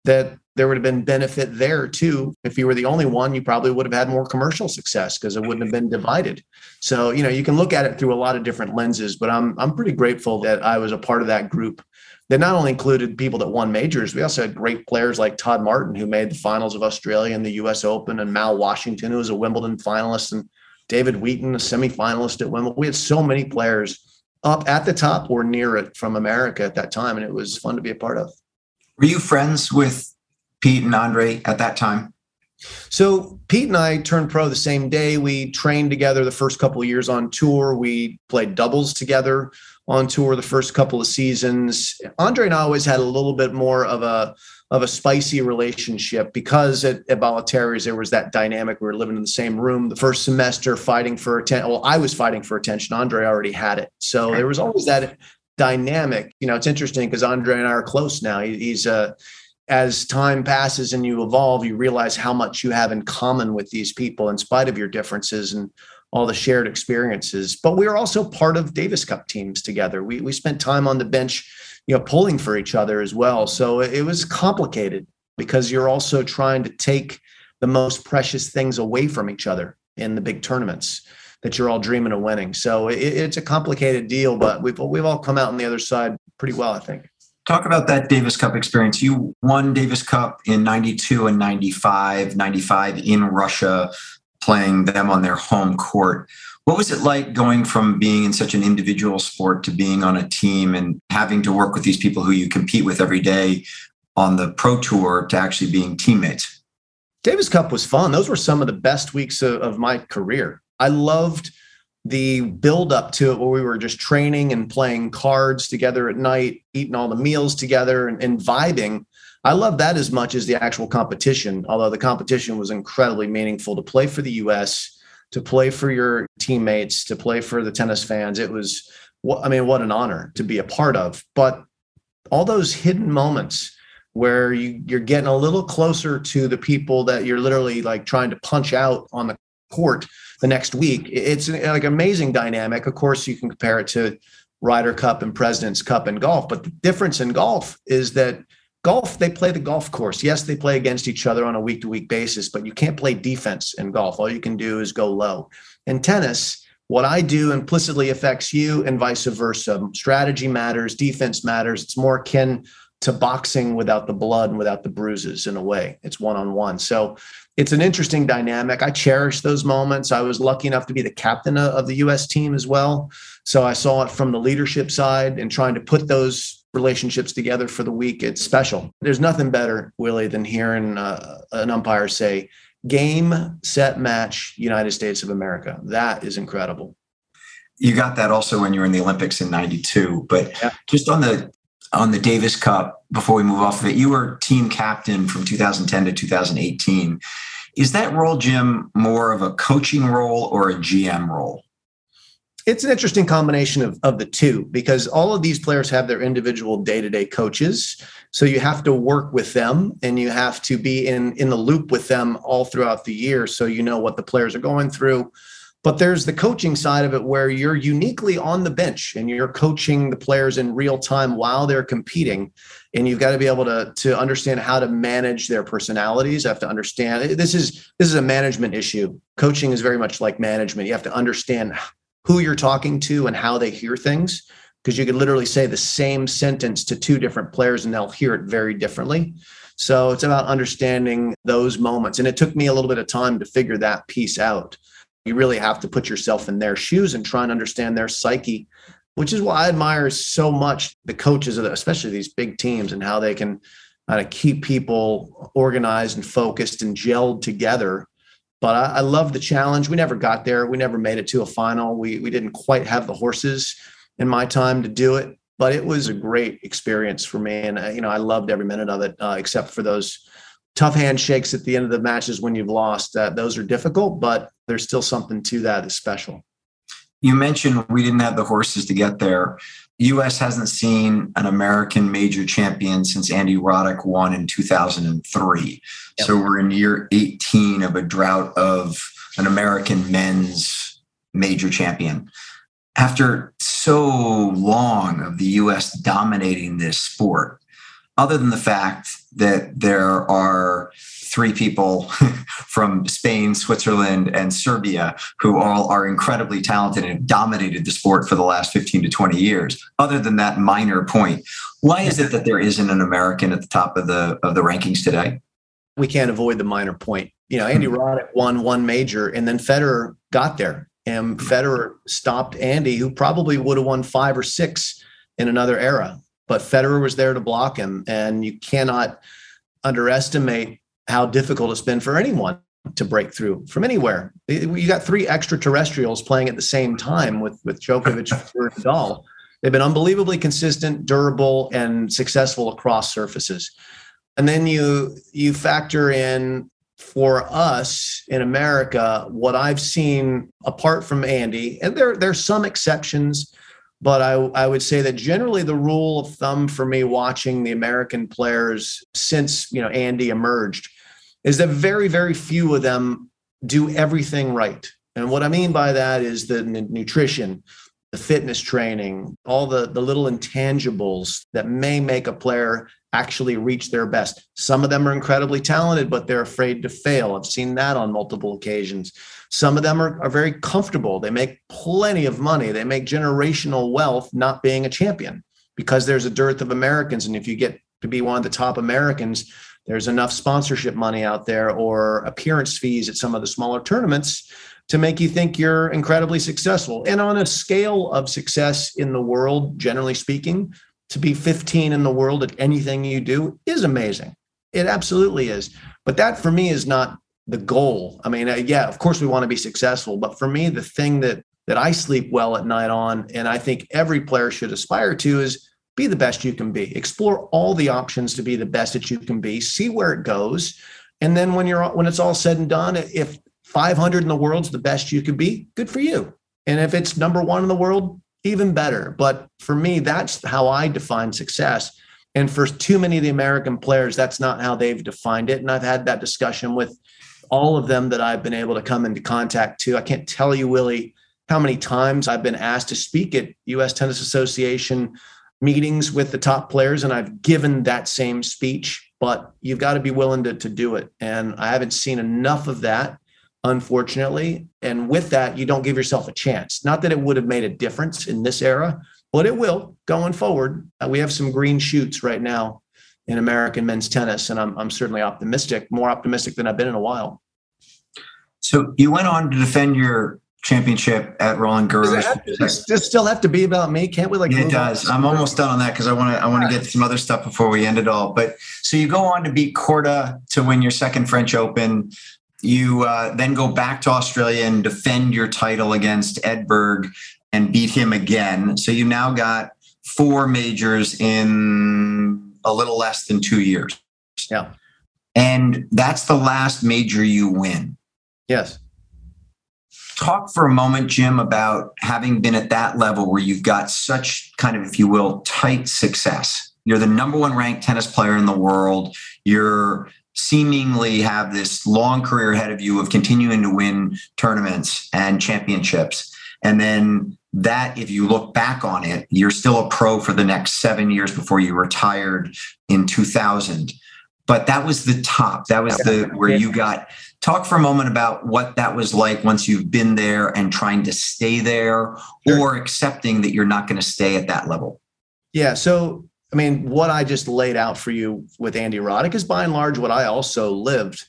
that there would have been benefit there too. If you were the only one you probably would have had more commercial success because it wouldn't have been divided. So you know you can look at it through a lot of different lenses but i'm i'm pretty grateful that i was a part of that group that not only included people that won majors, we also had great players like Todd Martin, who made the finals of Australia and the US Open, and Mal Washington, who was a Wimbledon finalist, and David Wheaton, a semifinalist at Wimbledon. We had so many players up at the top or near it from America at that time, and it was fun to be a part of. Were you friends with Pete and Andre at that time? So Pete and I turned pro the same day. We trained together the first couple of years on tour. We played doubles together on tour the first couple of seasons. Andre and I always had a little bit more of a of a spicy relationship because at, at there was that dynamic. We were living in the same room the first semester, fighting for attention. Well, I was fighting for attention. Andre already had it, so there was always that dynamic. You know, it's interesting because Andre and I are close now. He, he's a uh, as time passes and you evolve, you realize how much you have in common with these people in spite of your differences. And all the shared experiences. But we were also part of Davis Cup teams together. We we spent time on the bench, you know, pulling for each other as well. So it was complicated because you're also trying to take the most precious things away from each other in the big tournaments that you're all dreaming of winning. So it, it's a complicated deal, but we've we've all come out on the other side pretty well, I think. Talk about that Davis Cup experience. You won Davis Cup in 92 and 95, 95 in Russia, playing them on their home court. What was it like going from being in such an individual sport to being on a team and having to work with these people who you compete with every day on the pro tour to actually being teammates? Davis Cup was fun. Those were some of the best weeks of, of my career. I loved the build up to it where we were just training and playing cards together at night, eating all the meals together and, and vibing I love that as much as the actual competition, although the competition was incredibly meaningful to play for the US, to play for your teammates, to play for the tennis fans. It was, I mean, what an honor to be a part of. But all those hidden moments where you, you're getting a little closer to the people that you're literally like trying to punch out on the court the next week, it's like amazing dynamic. Of course, you can compare it to Ryder Cup and President's Cup in golf, but the difference in golf is that golf they play the golf course. Yes they play against each other on a week to week basis but you can't play defense in golf. All you can do is go low. In tennis what i do implicitly affects you and vice versa. Strategy matters defense matters. It's more akin to boxing without the blood and without the bruises in a way. It's one on one so it's an interesting dynamic. I cherish those moments. I was lucky enough to be the captain of the us team as well. So i saw it from the leadership side and trying to put those relationships together for the week, it's special. There's nothing better, Willy, than hearing uh, an umpire say, game, set, match, United States of America. That is incredible. You got that also when you were in the Olympics in 92. But yeah. just on the on the Davis Cup, before we move off of it, you were team captain from 2010 to 2018. Is that role, Jim, more of a coaching role or a GM role? It's an interesting combination of, of the two because all of these players have their individual day-to-day coaches. So you have to work with them and you have to be in in the loop with them all throughout the year so you know what the players are going through. But there's the coaching side of it where you're uniquely on the bench and you're coaching the players in real time while they're competing. And you've got to be able to, to understand how to manage their personalities. Have to understand this is this is a management issue. Coaching is very much like management. You have to understand who you're talking to and how they hear things because you can literally say the same sentence to two different players and they'll hear it very differently. So it's about understanding those moments. And it took me a little bit of time to figure that piece out. You really have to put yourself in their shoes and try and understand their psyche, which is why I admire so much the coaches, of the, especially these big teams, and how they can kind of keep people organized and focused and gelled together but I, I love the challenge. We never got there. We never made it to a final. We we didn't quite have the horses in my time to do it, but it was a great experience for me, and uh, you know I loved every minute of it, uh, except for those tough handshakes at the end of the matches when you've lost. Uh, those are difficult, but there's still something to that that's special. You mentioned we didn't have the horses to get there. U.S. hasn't seen an American major champion since Andy Roddick won in 2003. Yep. So we're in year 18 of a drought of an American men's major champion. After so long of the U.S. dominating this sport, other than the fact that there are three people from Spain, Switzerland, and Serbia who all are incredibly talented and have dominated the sport for the last 15 to 20 years. Other than that minor point, why is it that there isn't an American at the top of the of the rankings today? We can't avoid the minor point. You know, Andy hmm. Roddick won one major, and then Federer got there, and Federer stopped Andy, who probably would have won five or six in another era. But Federer was there to block him, and you cannot underestimate how difficult it's been for anyone to break through from anywhere. You got three extraterrestrials playing at the same time with with Djokovic and Nadal. They've been unbelievably consistent, durable, and successful across surfaces. And then you you factor in for us in America what I've seen apart from Andy, and there there's some exceptions, but I, I would say that generally the rule of thumb for me watching the American players since you know Andy emerged is that very, very few of them do everything right. And what I mean by that is the nutrition, the fitness training, all the, the little intangibles that may make a player actually reach their best. Some of them are incredibly talented, but they're afraid to fail. I've seen that on multiple occasions. Some of them are, are very comfortable. They make plenty of money. They make generational wealth not being a champion because there's a dearth of Americans. And if you get to be one of the top Americans, there's enough sponsorship money out there or appearance fees at some of the smaller tournaments to make you think you're incredibly successful. And on a scale of success in the world, generally speaking, to be 15 in the world at anything you do is amazing. It absolutely is. But that for me is not the goal. I mean, uh, yeah, of course we want to be successful, but for me the thing that that I sleep well at night on and I think every player should aspire to is be the best you can be. Explore all the options to be the best that you can be. See where it goes, and then when you're when it's all said and done, if 500 in the world's the best you could be, good for you. And if it's number one in the world, even better. But for me, that's how I define success. And for too many of the American players, that's not how they've defined it. And I've had that discussion with all of them that I've been able to come into contact to. I can't tell you, Willy, how many times I've been asked to speak at US Tennis Association meetings with the top players and I've given that same speech, but you've got to be willing to, to do it. And I haven't seen enough of that, unfortunately. And with that, you don't give yourself a chance. Not that it would have made a difference in this era, but it will going forward. Uh, we have some green shoots right now in American men's tennis, and I'm, I'm certainly optimistic, more optimistic than I've been in a while. So you went on to defend your championship at Roland Garros. Does, does, still have to be about me? Can't we like? Yeah, it does. I'm almost done on that because I want to. I want to get some other stuff before we end it all. But so you go on to beat Korda to win your second French Open. You uh, then go back to Australia and defend your title against Edberg and beat him again. So you now got four majors in a little less than two years. Yeah. And that's the last major you win. Yes talk for a moment, Jim, about having been at that level where you've got such kind of, if you will, tight success. You're the number one ranked tennis player in the world. You're seemingly have this long career ahead of you of continuing to win tournaments and championships. And then that, if you look back on it, you're still a pro for the next seven years before you retired in 2000. But that was the top. That was the where you got. Talk for a moment about what that was like once you've been there and trying to stay there, sure. or accepting that you're not going to stay at that level. Yeah. So I mean, what I just laid out for you with Andy Roddick is by and large what I also lived.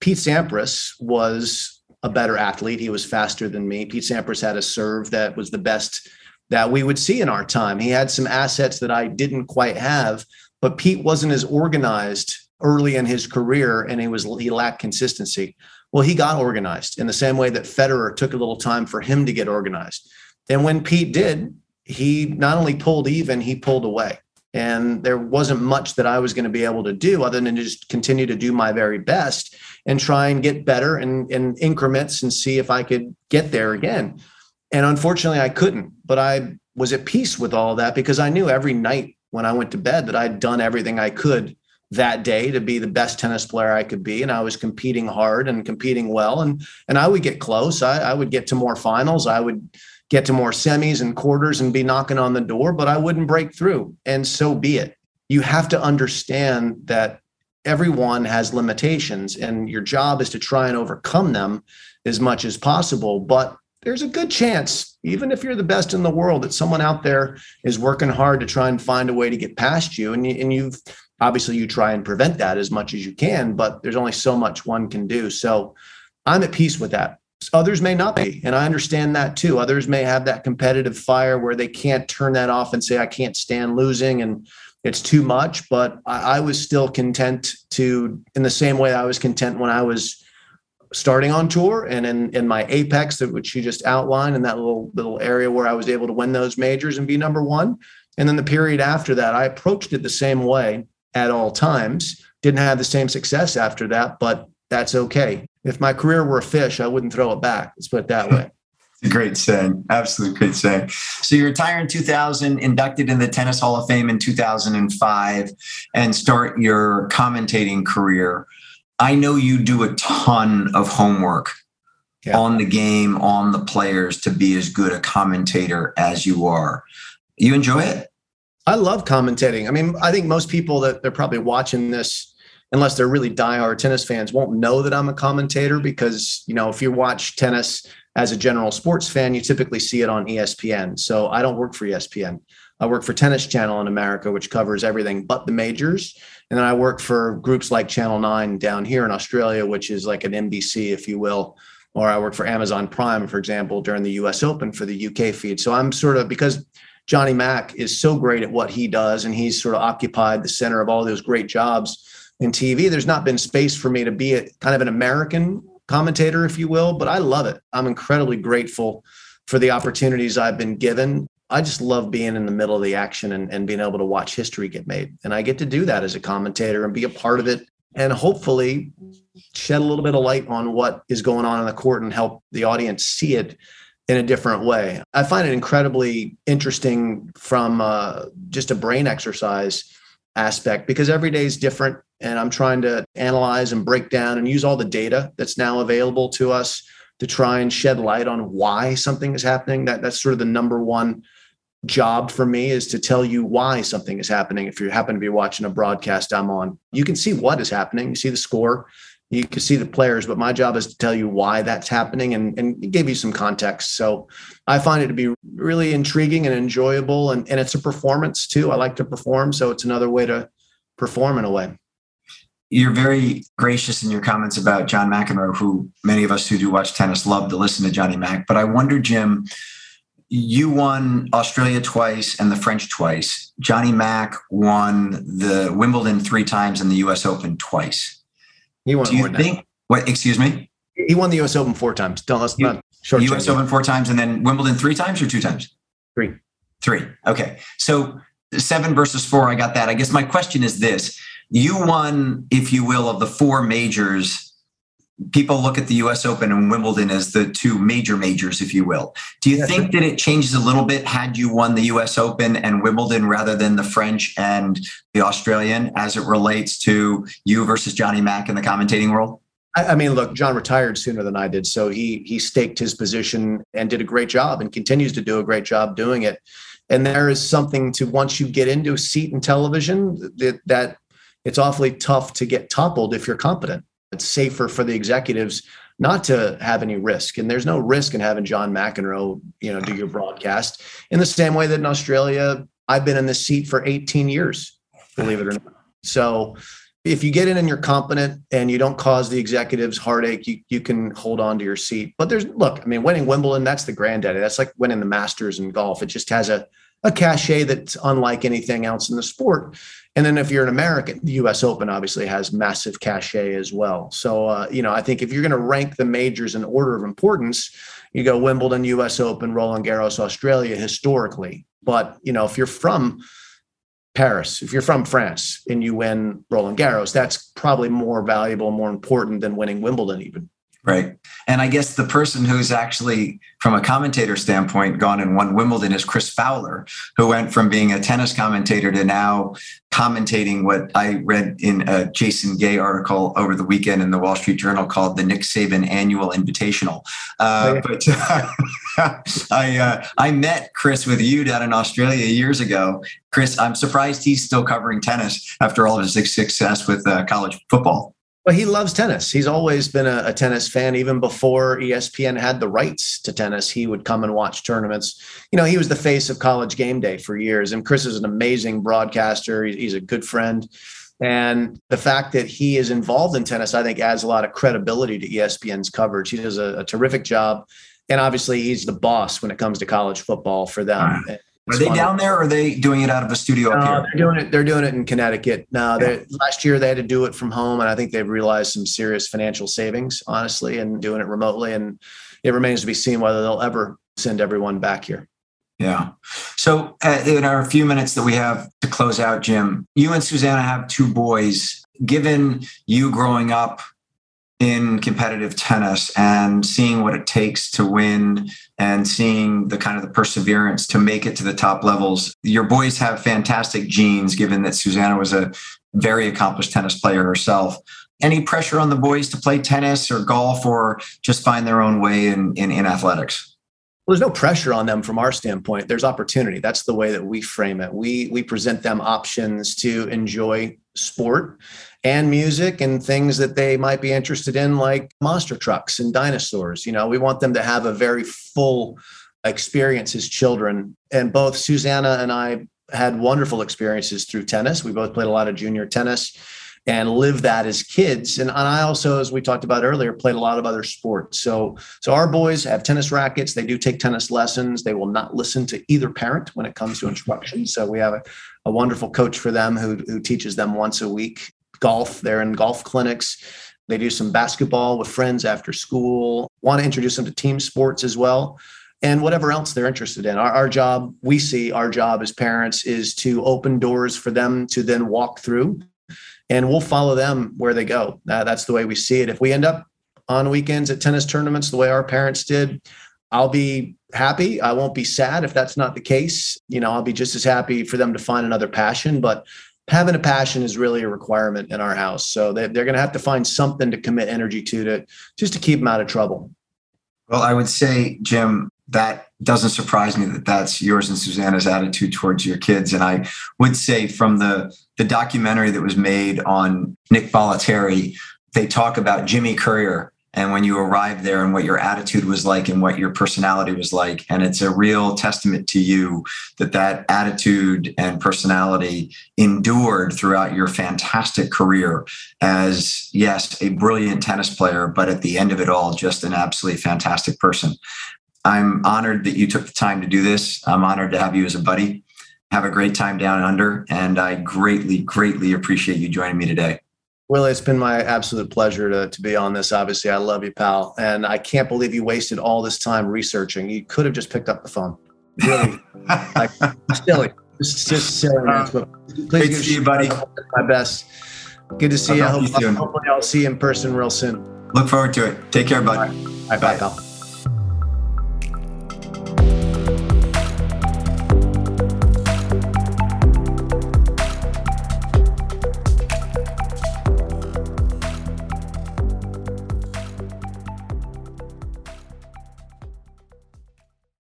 Pete Sampras was a better athlete. He was faster than me. Pete Sampras had a serve that was the best that we would see in our time. He had some assets that I didn't quite have, but Pete wasn't as organized early in his career and he was he lacked consistency. Well, he got organized in the same way that Federer took a little time for him to get organized. And when Pete did, he not only pulled even, he pulled away. And there wasn't much that I was going to be able to do other than to just continue to do my very best and try and get better in increments and see if I could get there again. And unfortunately, I couldn't, but I was at peace with all that because I knew every night when I went to bed that I'd done everything I could that day to be the best tennis player I could be. And I was competing hard and competing well. And, and I would get close. I, I would get to more finals. I would get to more semis and quarters and be knocking on the door, but I wouldn't break through. And so be it. You have to understand that everyone has limitations and your job is to try and overcome them as much as possible. But there's a good chance, even if you're the best in the world, that someone out there is working hard to try and find a way to get past you. And, you, and you've obviously you try and prevent that as much as you can, but there's only so much one can do. So I'm at peace with that. Others may not be. And I understand that too. Others may have that competitive fire where they can't turn that off and say, I can't stand losing and it's too much. But I, I was still content to, in the same way I was content when I was starting on tour and in, in my apex, which you just outlined in that little little area where I was able to win those majors and be number one. And then the period after that, I approached it the same way at all times. Didn't have the same success after that, but that's okay. If my career were a fish, I wouldn't throw it back. Let's put it that hmm. way. Great saying. Absolute great saying. So you retire in 2000, inducted in the Tennis Hall of Fame in 2005, and start your commentating career. I know you do a ton of homework yeah. on the game, on the players to be as good a commentator as you are. You enjoy it? I love commentating. I mean, I think most people that they're probably watching this unless they're really diehard tennis fans, won't know that I'm a commentator because, you know, if you watch tennis as a general sports fan, you typically see it on ESPN. So I don't work for ESPN. I work for Tennis Channel in America, which covers everything but the majors. And then I work for groups like Channel 9 down here in Australia, which is like an NBC, if you will. Or I work for Amazon Prime, for example, during the US Open for the UK feed. So I'm sort of because Johnny Mac is so great at what he does, and he's sort of occupied the center of all those great jobs in TV. There's not been space for me to be a kind of an American commentator, if you will, but I love it. I'm incredibly grateful for the opportunities I've been given. I just love being in the middle of the action and, and being able to watch history get made. And I get to do that as a commentator and be a part of it and hopefully shed a little bit of light on what is going on in the court and help the audience see it in a different way. I find it incredibly interesting from uh, just a brain exercise aspect because every day is different and i'm trying to analyze and break down and use all the data that's now available to us to try and shed light on why something is happening. That that's sort of the number one job for me is to tell you why something is happening. If you happen to be watching a broadcast i'm on you can see what is happening. You see the score you can see the players, but my job is to tell you why that's happening and, and give you some context. So I find it to be really intriguing and enjoyable. And, and it's a performance too. I like to perform. So it's another way to perform in a way. You're very gracious in your comments about John McEnroe, who many of us who do watch tennis love to listen to Johnny Mac. But I wonder, Jim, you won Australia twice and the French twice. Johnny Mac won the Wimbledon three times and the US Open twice. He won. Do you think? Now. What? Excuse me. He won the U.S. Open four times. Don't let's not short. U.S. Open four times, and then Wimbledon three times or two times. Three. Three. Okay. So seven versus four. I got that. I guess my question is this: You won, if you will, of the four majors people look at the US Open and Wimbledon as the two major majors, if you will. Do you think that it changes a little bit had you won the US Open and Wimbledon rather than the French and the Australian as it relates to you versus Johnny Mac in the commentating world? I mean, look, John retired sooner than I did, so he he staked his position and did a great job, and continues to do a great job doing it. And there is something to once you get into a seat in television that, that it's awfully tough to get toppled if you're competent. It's safer for the executives not to have any risk. And there's no risk in having John McEnroe, you know, do your broadcast in the same way that in Australia, I've been in this seat for 18 years, believe it or not. So if you get in and you're competent and you don't cause the executives heartache, you, you can hold on to your seat. But there's look, I mean, winning Wimbledon, that's the granddaddy. That's like winning the Masters in golf. It just has a a cachet that's unlike anything else in the sport. And then if you're an American, the US Open obviously has massive cachet as well. So, uh, you know, I think if you're going to rank the majors in order of importance, you go Wimbledon, US Open, Roland Garros, Australia historically. But, you know, if you're from Paris, if you're from France and you win Roland Garros, that's probably more valuable, more important than winning Wimbledon, even. Right. And I guess the person who's actually, from a commentator standpoint, gone and won Wimbledon is Chris Fowler, who went from being a tennis commentator to now commentating what I read in a Jason Gay article over the weekend in the Wall Street Journal called the Nick Saban Annual Invitational. Uh, but I, uh, I met Chris with you down in Australia years ago. Chris, I'm surprised he's still covering tennis after all of his success with uh, college football. Well, he loves tennis. He's always been a, a, tennis fan. Even before ESPN had the rights to tennis, he would come and watch tournaments. You know, he was the face of college game day for years. And Chris is an amazing broadcaster. He's a good friend. And the fact that he is involved in tennis, I think, adds a lot of credibility to ESPN's coverage. He does a, a terrific job. And obviously, he's the boss when it comes to college football for them. Are they down there or are they doing it out of a studio up here? They're doing it. They're doing it in Connecticut. No, yeah. last year they had to do it from home, and I think they've realized some serious financial savings, honestly, and doing it remotely. And it remains to be seen whether they'll ever send everyone back here. Yeah. So, uh, in our few minutes that we have to close out, Jim, you and Susanna have two boys. Given you growing up in competitive tennis and seeing what it takes to win and seeing the kind of the perseverance to make it to the top levels. Your boys have fantastic genes, given that Susanna was a very accomplished tennis player herself. Any pressure on the boys to play tennis or golf or just find their own way in, in, in athletics? Well, there's no pressure on them from our standpoint. There's opportunity. That's the way that we frame it. We we present them options to enjoy sport and music and things that they might be interested in, like monster trucks and dinosaurs. You know, we want them to have a very full experience as children. And both Susanna and I had wonderful experiences through tennis. We both played a lot of junior tennis and live that as kids. And, and I also, as we talked about earlier, played a lot of other sports. So, so our boys have tennis rackets. They do take tennis lessons. They will not listen to either parent when it comes to instruction. So we have a, a wonderful coach for them who, who teaches them once a week. Golf, they're in golf clinics. They do some basketball with friends after school. Want to introduce them to team sports as well and whatever else they're interested in. Our, our, job, we see our job as parents is to open doors for them to then walk through and we'll follow them where they go. Uh, that's the way we see it. If we end up on weekends at tennis tournaments the way our parents did, I'll be happy. I won't be sad if that's not the case. You know, I'll be just as happy for them to find another passion. But having a passion is really a requirement in our house. So they, they're going to have to find something to commit energy to to just to keep them out of trouble. Well, I would say, Jim, that doesn't surprise me that that's yours and Susanna's attitude towards your kids. And I would say from the the documentary that was made on Nick Bollettieri, they talk about Jimmy Courier and when you arrived there and what your attitude was like and what your personality was like and it's a real testament to you that that attitude and personality endured throughout your fantastic career as yes a brilliant tennis player but at the end of it all just an absolutely fantastic person I'm honored that you took the time to do this. I'm honored to have you as a buddy. Have a great time down under, and I greatly, greatly appreciate you joining me today. Willy, it's been my absolute pleasure to, to be on this. Obviously, I love you, pal. And I can't believe you wasted all this time researching. You could have just picked up the phone. Really, like, silly. It's just silly. Uh, please great to see you, buddy. My best. Good to see I'll you. Hope, hopefully, I'll see you in person real soon. Look forward to it. Take care, bud. Bye, bye, pal.